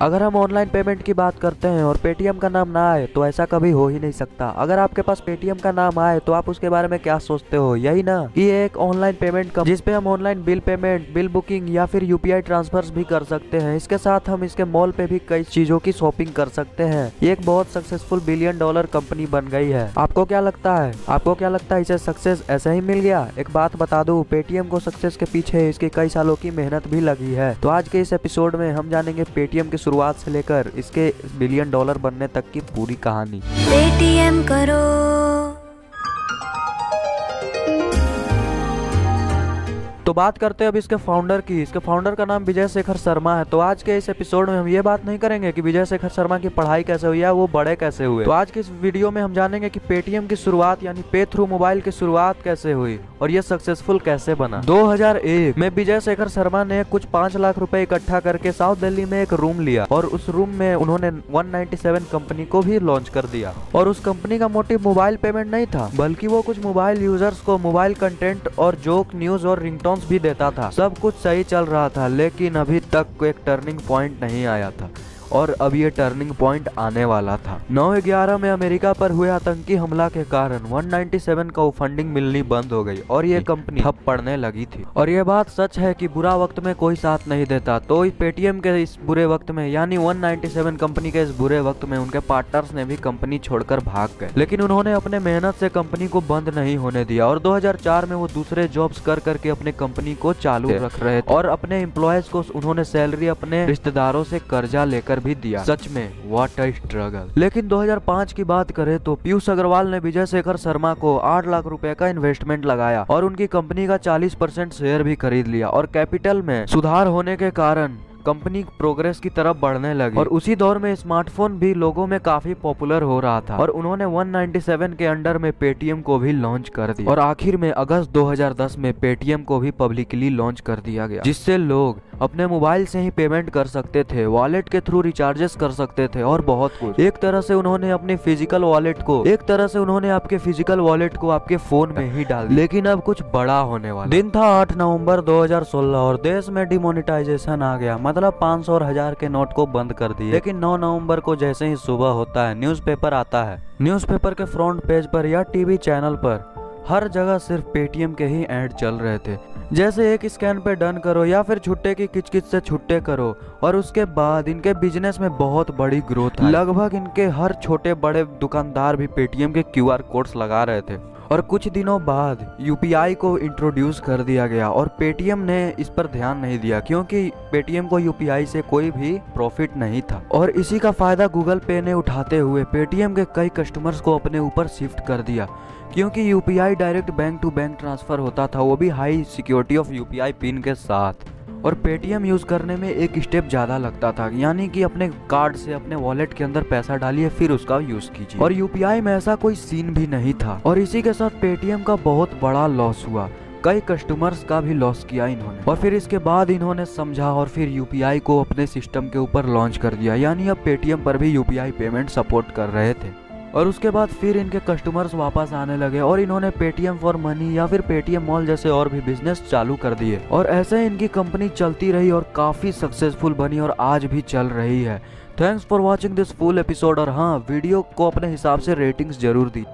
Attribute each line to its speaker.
Speaker 1: अगर हम online payment की बात करते हैं और पेटीएम का नाम ना आए तो ऐसा कभी हो ही नहीं सकता। अगर आपके पास पेटीएम का नाम आए तो आप उसके बारे में क्या सोचते हो? यही ना? कि एक ऑनलाइन पेमेंट का जिसपे हम online bill payment, bill booking या फिर यूपीआई ट्रांसफ़र भी कर सकते हैं। इसके साथ हम इसके मॉल पे भी कई चीज़ों की शॉपिंग कर सकते हैं। ये एक बहुत सक्सेसफुल बिलियन डॉलर कंपनी बन गई है। आपको क्या लगता है? आपको क्या लगता है इसे सक्सेस ऐसा ही मिल गया? एक बात बता दू, पेटीएम को सक्सेस के पीछे इसके कई सालों की मेहनत भी लगी है। तो आज के इस एपिसोड में हम जानेंगे पेटीएम की शुरुआत से लेकर इसके बिलियन डॉलर बनने तक की पूरी कहानी।
Speaker 2: पेटीएम करो।
Speaker 1: तो बात करते हैं अब इसके फाउंडर की। इसके फाउंडर का नाम विजय शेखर शर्मा है। तो आज के इस एपिसोड में हम ये बात नहीं करेंगे कि विजय शेखर शर्मा की पढ़ाई कैसे हुई है, वो बड़े कैसे हुए। तो आज के इस वीडियो में हम जानेंगे कि पेटीएम की शुरुआत यानी पे थ्रू मोबाइल की शुरुआत कैसे हुई और ये सक्सेसफुल कैसे बना। 2001 में विजय शेखर शर्मा ने कुछ पाँच लाख रुपए इकट्ठा करके साउथ दिल्ली में एक रूम लिया और उस रूम में उन्होंने 197 कंपनी को भी लॉन्च कर दिया। और उस कंपनी का मोटिव मोबाइल पेमेंट नहीं था, बल्कि वो कुछ मोबाइल यूज़र्स को मोबाइल कंटेंट और जोक न्यूज़ और रिंगटोन्स भी देता था। सब कुछ सही चल रहा था, लेकिन अभी तक एक टर्निंग पॉइंट नहीं आया था। और अब ये टर्निंग पॉइंट आने वाला था। 9 ग्यारह में अमेरिका पर हुए आतंकी हमला के कारण 197 को फंडिंग मिलनी बंद हो गई और ये कंपनी ठप पड़ने लगी थी। और ये बात सच है कि बुरा वक्त में कोई साथ नहीं देता। तो इस पेटीएम के इस बुरे वक्त में यानी 197 कंपनी के इस बुरे वक्त में उनके पार्टनर्स ने भी कंपनी छोड़कर भाग गए। लेकिन उन्होंने अपने मेहनत से कंपनी को बंद नहीं होने दिया और 2004 में वो दूसरे जॉब्स कर करके अपने कंपनी को चालू रख रहे थे। और अपने एम्प्लॉयज़ को उन्होंने सैलरी अपने रिश्तेदारों से कर्जा लेकर भी दिया। सच में व्हाट अ स्ट्रगल लेकिन 2005 की बात करें तो पीयूष अग्रवाल ने विजय शेखर शर्मा को 8 लाख रुपए का इन्वेस्टमेंट लगाया और उनकी कंपनी का 40 परसेंट शेयर भी खरीद लिया और कैपिटल में सुधार होने के कारण कंपनी प्रोग्रेस की तरफ़ बढ़ने लगी। और उसी दौर में स्मार्टफ़ोन भी लोगों में काफ़ी पॉपुलर हो रहा था और उन्होंने 197 के अंडर में पेटीएम को भी लॉन्च कर दिया। और आखिर में अगस्त 2010 में पेटीएम को भी पब्लिकली लॉन्च कर दिया गया जिससे लोग अपने मोबाइल से ही पेमेंट कर सकते थे, वॉलेट के थ्रू रिचार्जेस कर सकते थे और बहुत कुछ। एक तरह से उन्होंने अपने फ़िज़िकल वॉलेट को, एक तरह से उन्होंने आपके फ़िज़िकल वॉलेट को आपके फ़ोन में ही डाल लेकिन अब कुछ बड़ा होने वाला। दिन था 8 नवंबर 2016 और देश में डिमोनिटाइजेशन आ गया। मतलब 500 और हज़ार के नोट को बंद कर दिए। लेकिन नौ नवंबर को जैसे ही सुबह होता है न्यूज़पेपर आता है। न्यूज़पेपर के फ्रंट पेज पर या टीवी चैनल पर, हर जगह सिर्फ़ पेटीएम के ही एड चल रहे थे। जैसे एक स्कैन पे डन करो या फिर छुट्टे की किचकिच से छुट्टे करो, और उसके बाद इनके बिज़नेस में बहुत बड़ी ग्रोथ लगभग इनके हर छोटे बड़े दुकानदार भी पेटीएम के क्यूआर कोड्स लगा रहे थे। और कुछ दिनों बाद यूपीआई को इंट्रोड्यूस कर दिया गया और पेटीएम ने इस पर ध्यान नहीं दिया क्योंकि पेटीएम को यूपीआई से कोई भी प्रॉफिट नहीं था। और इसी का फ़ायदा गूगल पे ने उठाते हुए पेटीएम के कई कस्टमर्स को अपने ऊपर शिफ्ट कर दिया। क्योंकि UPI direct bank to bank transfer होता था, वो भी high security of UPI pin के साथ। और पेटीएम यूज़ करने में एक स्टेप ज़्यादा लगता था, यानी कि अपने कार्ड से अपने वॉलेट के अंदर पैसा डालिए, फिर उसका यूज़ कीजिए। और यूपीआई में ऐसा कोई सीन भी नहीं था। और इसी के साथ पेटीएम का बहुत बड़ा लॉस हुआ। कई कस्टमर्स का भी लॉस किया इन्होंने। और फिर इसके बाद इन्होंने समझा और फिर यूपीआई को अपने सिस्टम के ऊपर लॉन्च कर दिया, यानी अब पेटीएम पर भी यूपीआई पेमेंट सपोर्ट कर रहे थे। और उसके बाद फिर इनके कस्टमर्स वापस आने लगे और इन्होंने पेटीएम फॉर मनी या फिर पेटीएम मॉल जैसे और भी बिज़नेस चालू कर दिए। और ऐसे इनकी कंपनी चलती रही और काफ़ी सक्सेसफुल बनी और आज भी चल रही है। Thanks for watching this full episode और हाँ वीडियो को अपने हिसाब से रेटिंग्स ज़रूर दी